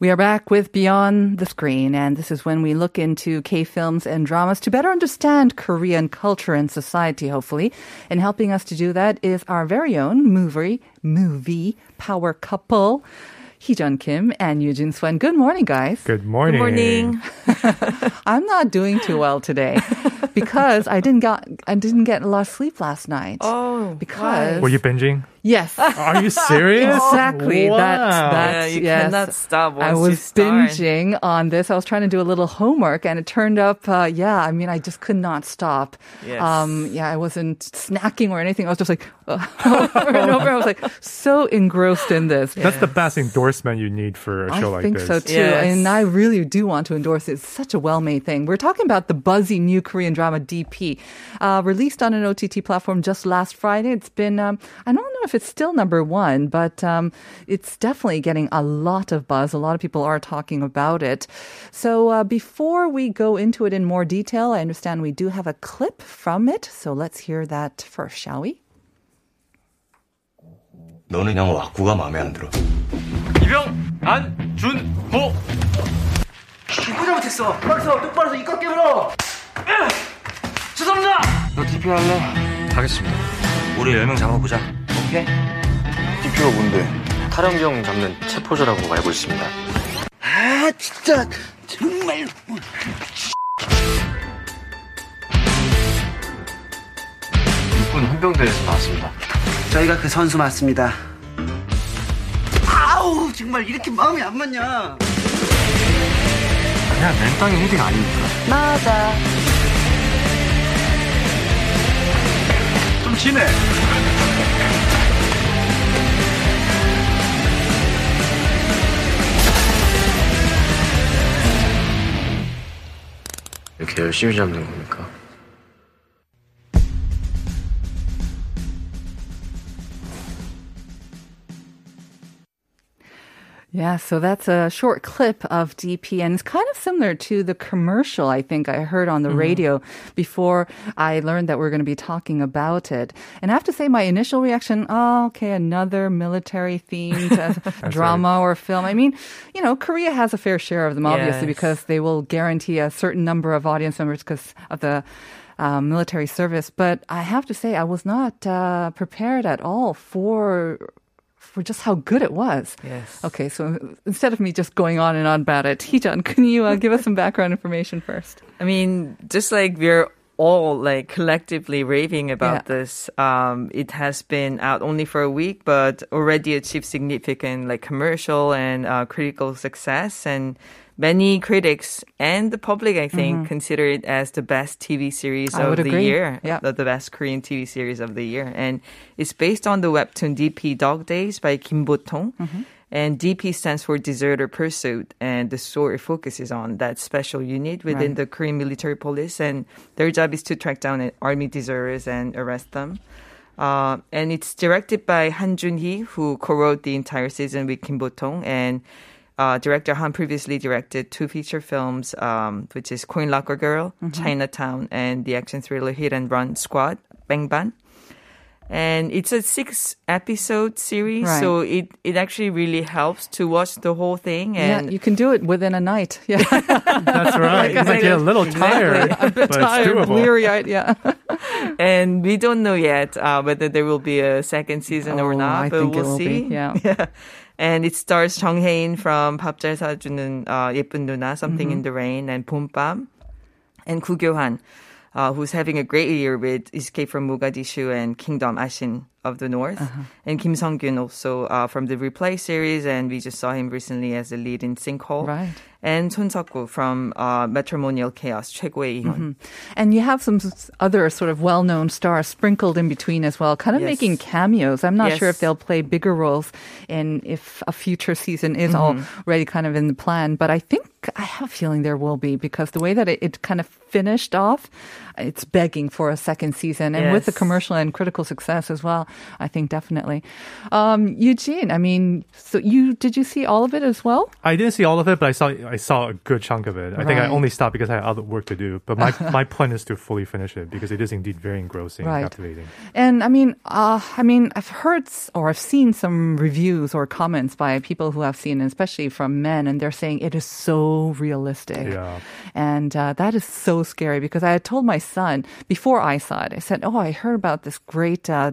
We are back with Beyond the Screen, and this is when we look into K films and dramas to better understand Korean culture and society, hopefully. And helping us to do that is our very own movie, movie power couple, Heejun Kim and Eugene Swen. Good morning, guys. Good morning. Good morning. I'm not doing too well today because I didn't got I didn't get a lot of sleep last night. Oh, because Were you binging? Yes. Are you serious? Exactly. Wow. That's that's Yeah, you yes. cannot stop I was you start. binging on this. I was trying to do a little homework, and it turned up. Uh, yeah, I mean, I just could not stop. Yes. Um, yeah, I wasn't snacking or anything. I was just like uh, over and over. I was like so engrossed in this. That's the best endorsement you need for a show like this. I think this. so too, Yes. and I really do want to endorse it. It's such a well-made thing. We're talking about the buzzy new Korean drama DP, uh, released on an OTT platform just last Friday. It's been um, I don't know if it's still number one, but um, it's definitely getting a lot of buzz. A lot of people are talking about it. So uh, before we go into it in more detail, I understand we do have a clip from it. So let's hear that first, shall we? 너는 그냥 왁구가 마음에 안 들어. 이병 안준호 누구 잘못했어? 빨리서 똑바로 이 깎게 물어. 죄송합니다. 너 TP 할래? 하겠습니다 우리 10명 잡아보자. 오케이. TP가 뭔데? 탈영경 잡는 체포조라고 알고 있습니다. 아 진짜 정말. 육군 헌병대에서 나왔습니다. 저희가 그 선수 맞습니다. 아우 정말 이렇게 마음이 안 맞냐? 그냥 맨땅에 헤딩 아닙니까? 맞아. 좀 지네. 이렇게 열심히 잡는 겁니까? Yeah, so that's a short clip of DP, and it's kind of similar to the commercial I think I heard on the radio before I learned that we're going to be talking about it. And I have to say, my initial reaction, oh, okay, another military themed uh, drama or film. I mean, you know, Korea has a fair share of them, obviously, Yes. because they will guarantee a certain number of audience members because of the um, military service. But I have to say, I was not uh, prepared at all for for just how good it was. Yes. Okay, so instead of me just going on and on about it, Heejun, can you uh, give us some background information first? I mean, just like we're all like collectively raving about Yeah. this. Um, it has been out only for a week, but already achieved significant like commercial and uh, critical success. And many critics and the public, I think, consider it as the best TV series Mm-hmm. I of would the agree. year. Yeah. The, the best Korean TV series of the year. And it's based on the webtoon DP Dog Days by Kim Bo-tong. Mm-hmm. And DP stands for Deserter Pursuit, and the story focuses on that special unit within Right. the Korean military police, and their job is to track down army deserters and arrest them. Uh, and it's directed by Han Jun-hee, who co-wrote the entire season with Kim Bo-tong, and uh, director Han previously directed two feature films, um, which is Coin Locker Girl, Chinatown, and the action thriller Hit and Run Squad, Bang Ban. And it's a six episode series, Right. so it, it actually really helps to watch the whole thing. And yeah, you can do it within a night. Yeah, That's right. you might get a little tired, a bit but tired, it's doable. weary-eyed. Yeah. and we don't know yet uh, whether there will be a second season or Oh, not, I but think we'll will see. be, yeah. And it stars Jung Hae-in from 밥 잘 사주는 uh, 예쁜 누나, Something Mm-hmm. in the Rain, and 봄밤, and Koo Kyo-han, uh, who's having a great year with Escape from Mogadishu and Kingdom Ashin. of the North, uh-huh. and Kim Sung Kyun also uh, from the Reply series, and we just saw him recently as the lead in Sinkhole. Right. And Chun Seok-gu from uh, Matrimonial Chaos, 최고의 이혼. Mm-hmm. And you have some other sort of well-known stars sprinkled in between as well, kind of yes. making cameos. I'm not yes. sure if they'll play bigger roles and if a future season is mm-hmm. already kind of in the plan, but I think I have a feeling there will be because the way that it, it kind of finished off, it's begging for a second season, and yes. with the commercial and critical success as well. I think definitely. Um, Eugene, I mean, so you did you see all of it as well? I didn't see all of it, but I saw I saw a good chunk of it. I think I only stopped because I had other work to do. But my my plan is to fully finish it because it is indeed very engrossing, Right. and captivating. And I mean, uh, I mean, I've heard or I've seen some reviews or comments by people who have seen, especially from men, and they're saying it is so realistic. Yeah. And uh, that is so scary because I had told my son before I saw it, I said, Oh, I heard about this great. Uh,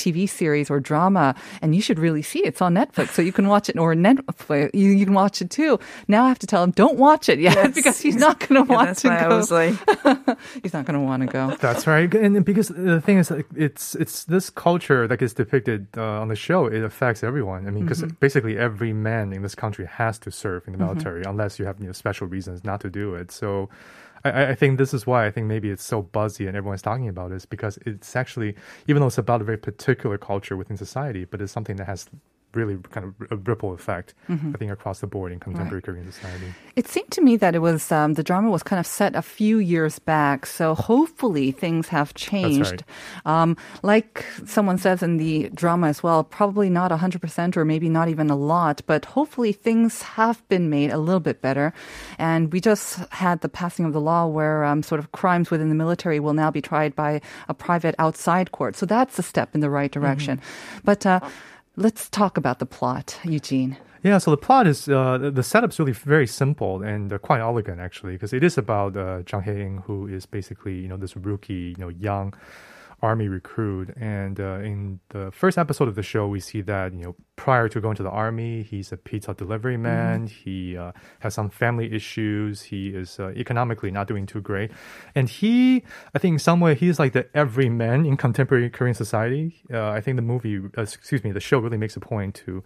TV series or drama, and you should really see it. It's on Netflix, so you can watch it, or Netflix, you, you can watch it too. Now I have to tell him, don't watch it yet Yes. because he's not going to Yeah, want to go. Like, he's not going to want to go. That's right, and because the thing is, like, it's it's this culture that gets depicted uh, on the show. It affects everyone. I mean, because Mm-hmm. basically every man in this country has to serve in the military, unless you have you know, special reasons not to do it. So. I, I think this is why I think maybe it's so buzzy and everyone's talking about this because it's actually, even though it's about a very particular culture within society, but it's something that has really kind of a ripple effect, Mm-hmm. I think, across the board in contemporary Korean society. It seemed to me that it was um, the drama was kind of set a few years back, so hopefully things have changed. Um, like someone says in the drama as well, probably not 100% or maybe not even a lot, but hopefully things have been made a little bit better. And we just had the passing of the law where um, sort of crimes within the military will now be tried by a private outside court. So that's a step in the right direction. But uh, let's talk about the plot, Eugene. Yeah, so the plot is uh, the- setup's really very simple and uh, quite elegant actually, because it is about uh, Jung Hae-in, who is basically you know this rookie, you know, young army recruit. And uh, in the first episode of the show, we see that you know prior to going to the army, he's a pizza delivery man. He uh, has some family issues. He is uh, economically not doing too great, and he, I think, in some way, he's like the everyman in contemporary Korean society. Uh, I think the movie, uh, excuse me, the show really makes a point to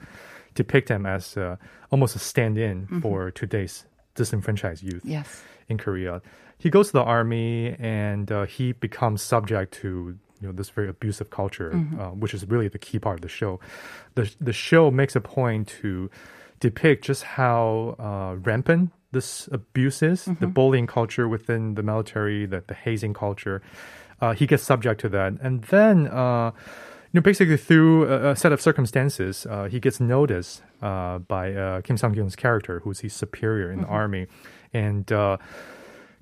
depict him as uh, almost a stand-in for today's disenfranchised youth Yes. in Korea. He goes to the army and uh, he becomes subject to you know this very abusive culture, uh, which is really the key part of the show. The the show makes a point to depict just how uh, rampant this abuse is, the bullying culture within the military, the, the hazing culture. Uh, he gets subject to that, and then. Uh, you know, basically through a, a set of circumstances, uh, he gets noticed uh, by uh, Kim Sung Kyun's character, who's his superior in the army, and uh,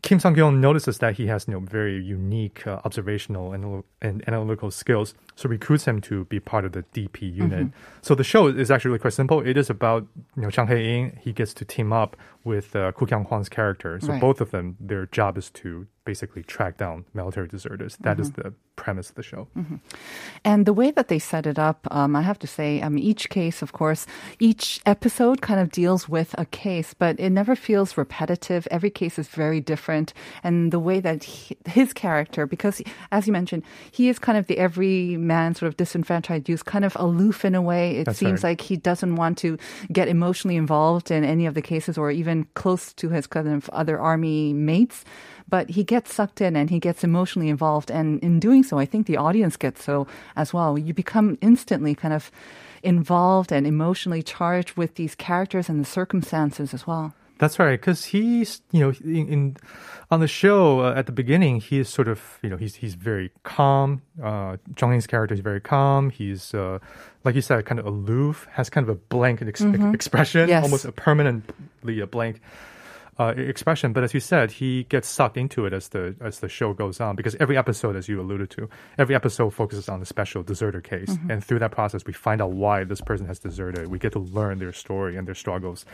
Kim Sung Kyun notices that he has you know very unique uh, observational and, and analytical skills, so recruits him to be part of the DP unit. So the show is actually really quite simple. It is about you know Jung Hae-in. He gets to team up with uh, Koo Kyo-hwan's character. So Right. both of them, their job is to basically track down military deserters. That is the premise of the show. And the way that they set it up, um, I have to say, um, each case, of course, each episode kind of deals with a case, but it never feels repetitive. Every case is very different. And the way that he, his character, because as you mentioned, he is kind of the everyman sort of disenfranchised youth, kind of aloof in a way. It That's seems right. like he doesn't want to get emotionally involved in any of the cases or even close to his kind of other army mates. But he gets sucked in and he gets emotionally involved. And in doing so, I think the audience gets so as well. You become instantly kind of involved and emotionally charged with these characters and the circumstances as well. That's right, because he's you know in, in on the show uh, at the beginning he is sort of you know he's he's very calm. Uh, In's character is very calm. He's uh, like you said, kind of aloof, has kind of a blank ex- expression, Yes. almost a permanently a blank uh, expression. But as you said, he gets sucked into it as the as the show goes on because every episode, as you alluded to, every episode focuses on a special deserter case, and through that process, we find out why this person has deserted. We get to learn their story and their struggles.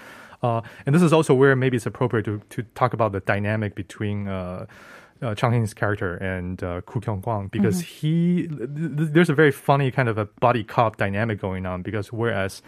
Uh, and this is also where maybe it's appropriate to to talk about the dynamic between. Uh, uh, Jung Hae-in's character and uh, Koo Kyo-hwan because he th- th- there's a very funny kind of a buddy cop dynamic going on because whereas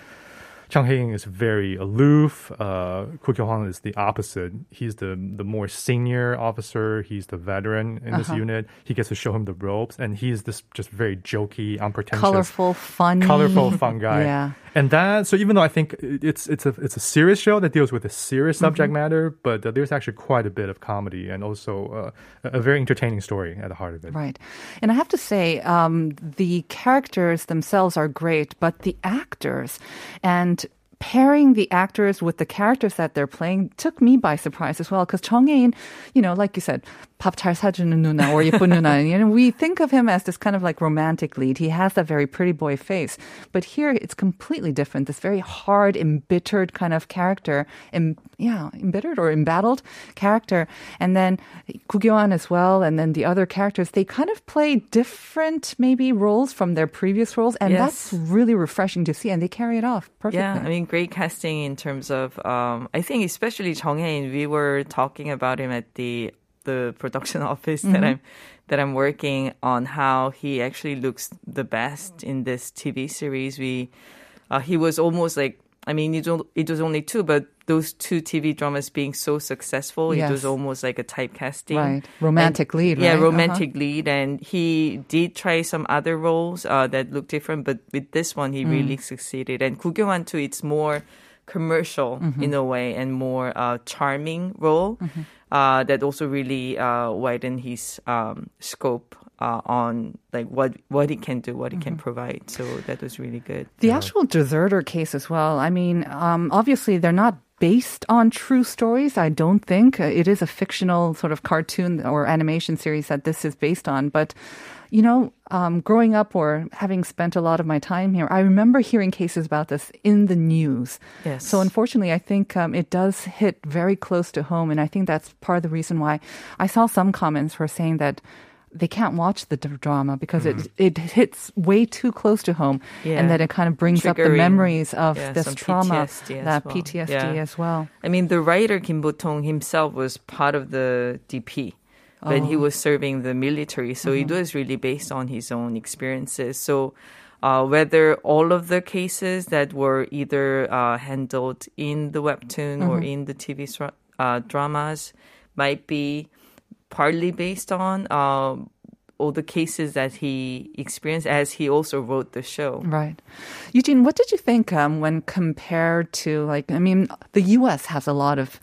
Jung Hae-in is very aloof. Uh, Koo Kyo-hwan is the opposite. He's the the more senior officer. He's the veteran in this Uh-huh. unit. He gets to show him the ropes, and he's this just very jokey, unpretentious, Colorful, funny. colorful, fun guy. Yeah. And that so even though I think it's it's a it's a serious show that deals with a serious Mm-hmm. subject matter, but uh, there's actually quite a bit of comedy and also uh, a a very entertaining story at the heart of it. Right. And I have to say, um, the characters themselves are great, but the actors and pairing the actors with the characters that they're playing took me by surprise as well. Because Jung Hae-in, you know, like you said, 밥 사주는 누나 or 예쁜 누나. And we think of him as this kind of like romantic lead. He has that very pretty boy face. But here it's completely different. This very hard, embittered kind of character. Em, yeah, embittered or embattled character. And then Koo Kyo-hwan as well. And then the other characters, they kind of play different maybe roles from their previous roles. And yes. that's really refreshing to see. And they carry it off perfectly. Yeah, I mean, great casting in terms of, um, I think especially Jung Hae-in, we were talking about him at the the production office that I'm that I'm working on. How he actually looks the best in this TV series. We uh, he was almost like. I mean, it was, it was only two, but those two TV dramas being so successful, Yes. it was almost like a typecasting. Right. Romantic And- lead, Yeah, right? Uh-huh. romantic lead. And he did try some other roles uh, that looked different, but with this one, he really Mm. succeeded. And Koo Kyo-hwan too, it's more commercial Mm-hmm. in a way and more uh, charming role uh, that also really uh, widen his um, scope uh, on like what what he can do, what he can provide. So that was really good. The actual deserter case as well. I mean, um, obviously they're not based on true stories. I don't think Uh, it is a fictional sort of cartoon or animation series that this is based on. But you know, um, growing up or having spent a lot of my time here, I remember hearing cases about this in the news. Yes. So unfortunately, I think um, it does hit very close to home, and I think that's part of the reason why I saw some comments were saying that they can't watch the d- drama because it it hits way too close to home, Yeah. and that it kind of brings up the memories of yeah, this trauma, PTSD that well. PTSD Yeah. as well. I mean, the writer Kim Bo-tong himself was part of the DP when he Oh. was serving the military, so it Mm-hmm. was really based on his own experiences. So. Uh, whether all of the cases that were either uh, handled in the webtoon or Mm-hmm. in the TV uh, dramas might be partly based on uh, all the cases that he experienced as he also wrote the show. Right. Eugene, what did you think um, when compared to, like, I mean, the US has a lot of.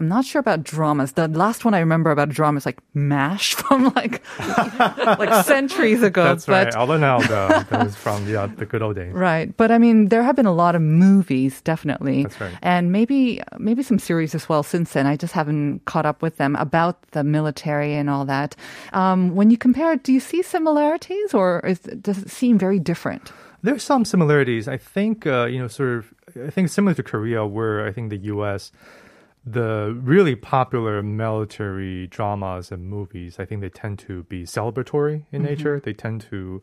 I'm not sure about dramas. The last one I remember about a drama is like MASH from like like centuries ago. That's but right. In all, that was from yeah, the good old days. Right, but I mean, there have been a lot of movies, definitely, That's right. and maybe maybe some series as well since then. I just haven't caught up with them about the military and all that. Um, when you compare, it, do you see similarities, or is, does it seem very different? There's some similarities. I think, uh, you know, sort of, I think similar to Korea, where I think the U.S., the really popular military dramas and movies, I think they tend to be celebratory in mm-hmm. nature. They tend to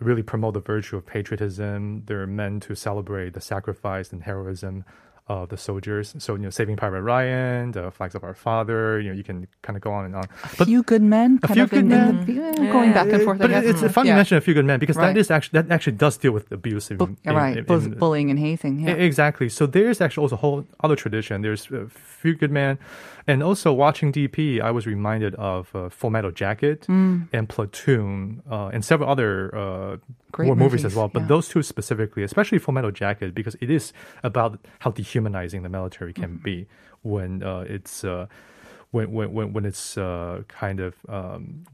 really promote the virtue of patriotism. They're meant to celebrate the sacrifice and heroism of the soldiers. So, you know, Saving Private Ryan, the Flags of Our Father, you know, you can kind of go on and on. A few good men, A few of in, good in the, yeah, going back and forth. I But guess. it's funny you Yeah. mention a few good men because Right. that is actually that actually does deal with abuse. In, Bu- in- right, in- bu- in- bullying and hazing. Yeah. Exactly. So there's actually also a whole other tradition. There's a few good men, and also watching DP, I was reminded of uh, Full Metal Jacket Mm. and Platoon uh, and several other uh, Great war movies, as well. But yeah. those two specifically, especially Full Metal Jacket, because it is about how dehumanizing the military can Mm-hmm. be when uh, it's uh, when, when when when it's uh, kind of um,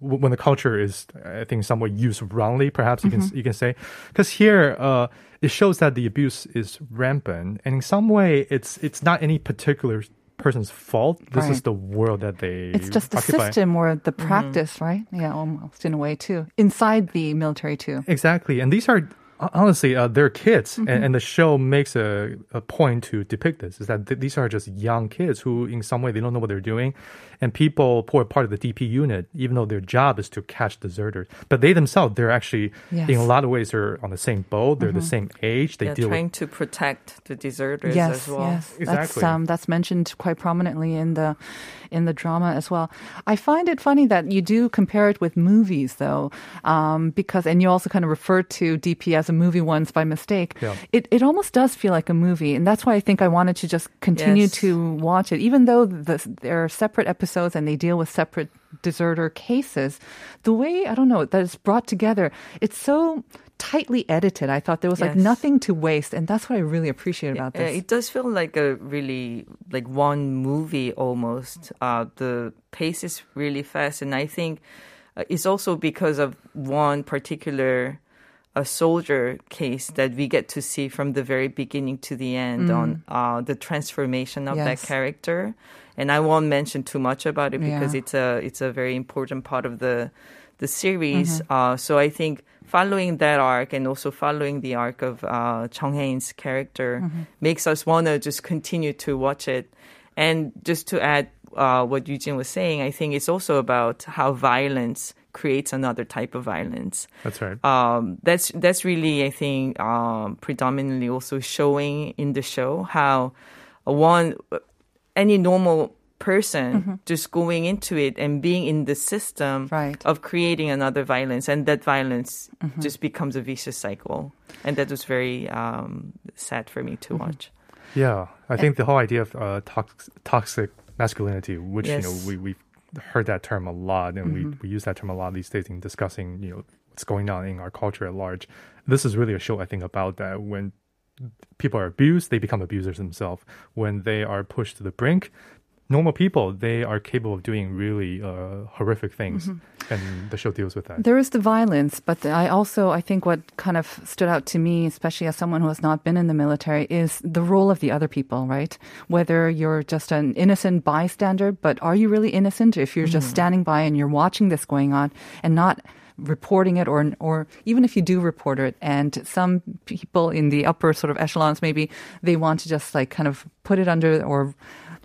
when the culture is, I think, somewhat used wrongly, perhaps you can Mm-hmm. you can say, because here uh, it shows that the abuse is rampant, and in some way, it's it's not any particular person's fault. This is the world that they It's just the occupy. system or the practice, right? Yeah, almost in a way too. Inside the military too. Exactly, and these are honestly uh, they're kids, Mm-hmm. and, and the show makes a, a point to depict this: is that th- these are just young kids who, in some way, they don't know what they're doing, and people who are part of the DP unit, even though their job is to catch deserters, but they themselves, they're actually Yes. in a lot of ways they're on the same boat. They're the same age. They They're deal trying with to protect the deserters yes, as well. Yes, that's Exactly. um, that's mentioned quite prominently in the in the drama as well. I find it funny that you do compare it with movies, though, um, because and you also kind of refer to DP as a movie once by mistake, Yeah. it, it almost does feel like a movie. And that's why I think I wanted to just continue Yes. to watch it. Even though the, there are separate episodes and they deal with separate deserter cases, the way, I don't know, that it's brought together, it's so tightly edited. I thought there was like nothing to waste. And that's what I really appreciate about Yeah, this. it does feel like a really like one movie almost. Uh, the pace is really fast, and I think uh, it's also because of one particular a soldier case that we get to see from the very beginning to the end on uh, the transformation of that Mm. Character. And I won't mention too much about it because Yeah. it's a it's a very important part of the the series. Mm-hmm. Uh, so I think following that arc and also following the arc of uh, Jung Hae-in's character Mm-hmm. makes us want to just continue to watch it. And just to add uh, what Eugene was saying, I think it's also about how violence creates another type of violence. That's right. Um, that's that's really, I think, um, predominantly also showing in the show how one any normal person just going into it and being in the system Right. of creating another violence, and that violence just becomes a vicious cycle, and that was very um, sad for me to watch. Yeah, I think the whole idea of uh, tox- toxic masculinity, which you know we we've heard that term a lot, and we mm-hmm. we use that term a lot these days in discussing you know what's going on in our culture at large. This is really a show I think about that when people are abused, they become abusers themselves. When they are pushed to the brink, normal people they are capable of doing really uh, horrific things, and the show deals with that. There is the violence, but I also I think what kind of stood out to me, especially as someone who has not been in the military, is the role of the other people, right? Whether you're just an innocent bystander, but are you really innocent if you're just standing by and you're watching this going on and not reporting it or or even if you do report it and some people in the upper sort of echelons maybe they want to just like kind of put it under or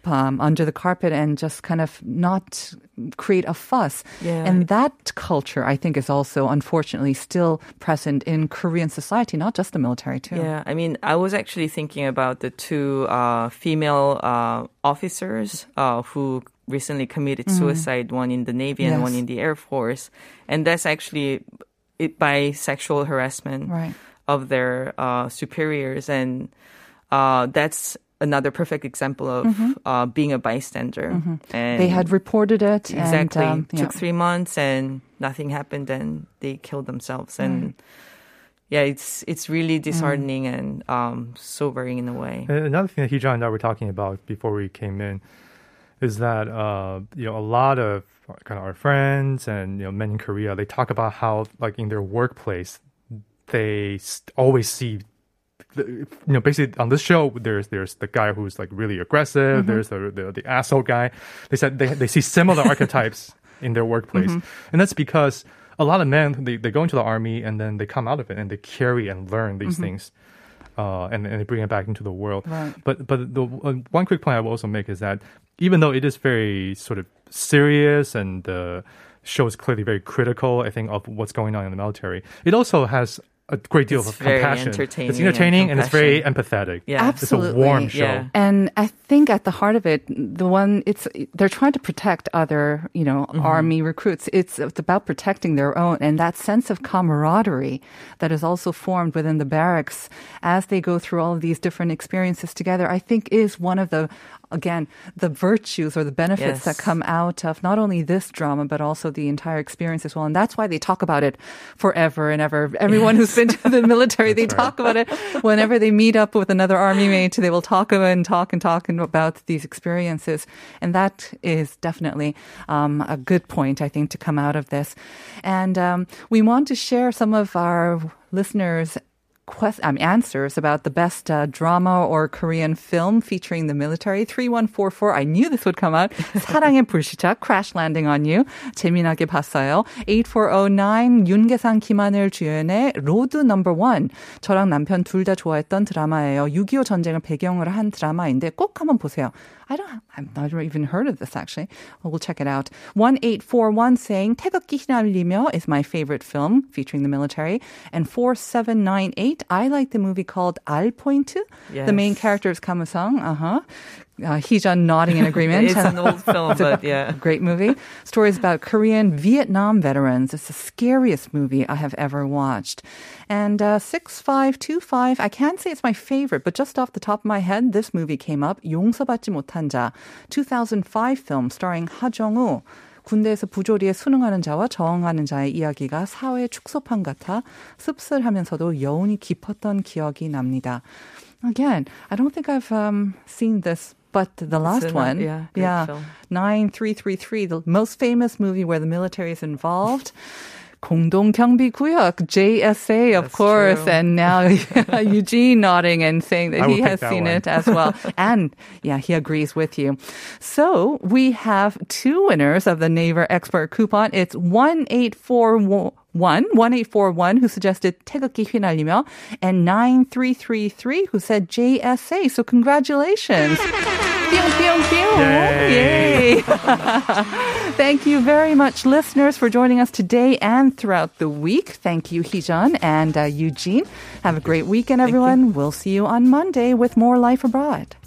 um, under the carpet and just kind of not create a fuss. Yeah. And that culture, I think, is also unfortunately still present in Korean society, not just the military, too. Yeah, I mean, I was actually thinking about the two uh, female uh, officers uh, who recently committed suicide, one in the Navy and Mm-hmm. Yes. one in the Air Force. And that's actually it by sexual harassment Right. of their uh, superiors. And uh, that's another perfect example of uh, being a bystander. Mm-hmm. They had reported it. Exactly. And, um, yeah. Took three months and nothing happened and they killed themselves. And yeah, it's it's really disheartening and um, sobering in a way. And Another thing that Heejun and I were talking about before we came in is that uh, you know a lot of kind of our friends and you know men in Korea they talk about how like in their workplace they st- always see the, you know basically on this show there's there's the guy who's like really aggressive. There's the, the the asshole guy. They said they they see similar archetypes in their workplace. And that's because a lot of men they, they go into the army and then they come out of it and they carry and learn these things uh, and, and they bring it back into the world. Right. But but the uh, one quick point I will also make is that even though it is very sort of serious and the show is clearly very critical, I think of what's going on in the military, it also has a great deal It's of very compassion. entertaining it's entertaining and, it's very empathetic. Yeah. It's a warm show. Yeah. And I think at the heart of it, the one it's they're trying to protect other, you know, Mm-hmm. army recruits. It's, it's about protecting their own, and that sense of camaraderie that is also formed within the barracks as they go through all of these different experiences together. I think is one of the again the virtues or the benefits that come out of not only this drama but also the entire experience as well. And that's why they talk about it forever and ever. Everyone who's been to the military, they talk about it whenever they meet up with another army mate. They will talk and talk and talk and about these experiences, and that is definitely um, a good point I think to come out of this. And um, we want to share some of our listeners quest- um, answers about the best uh, drama or Korean film featuring the military. 3144. I knew this would come out. 사랑의 불시착, Crash Landing on You. 재미나게 봤어요. 8409. 윤계상, 김하늘 주연의 로드 넘버 원. 저랑 남편 둘 다 좋아했던 드라마예요. 6.25 전쟁을 배경으로 한 드라마인데 꼭 한번 보세요. I don't, I've never even heard of this actually. Well, we'll check it out. 1841 saying 태극기 휘날리며 is my favorite film featuring the military. And 4798 I like the movie called R-Point. Yes. The main character is Kam Woo-sung. Uh-huh. Uh, Heejun nodding in agreement. it's an old film, but yeah. Great movie. Story is about Korean Vietnam veterans. It's the scariest movie I have ever watched. And uh, 6525, I can't say it's my favorite, but just off the top of my head, this movie came up. 용서받지 못한 자, 2005 film starring Ha Jung-woo. 군대에서 부조리에 순응하는 자와 저항하는 자의 이야기가 사회 축소판 같아 씁쓸하면서도 여운이 깊었던 기억이 납니다. Again, I don't think I've um, seen this, but the last one, yeah, yeah, film. 9333, the most famous movie where the military is involved. 공동경비구역, JSA, of That's course, true. and now Eugene nodding and saying that I he will has pick that seen one. it as well. and yeah, he agrees with you. So we have two winners of the Naver Expert coupon. It's 1841. 1841 who suggested 태극기 휘날리며 and 9333 who said JSA. So congratulations. Pew, pew, pew. Yay. Yay. Thank you very much, listeners, for joining us today and throughout the week. Thank you, Heejun and uh, Eugene. Have a great weekend, everyone. We'll see you on Monday with more Life Abroad.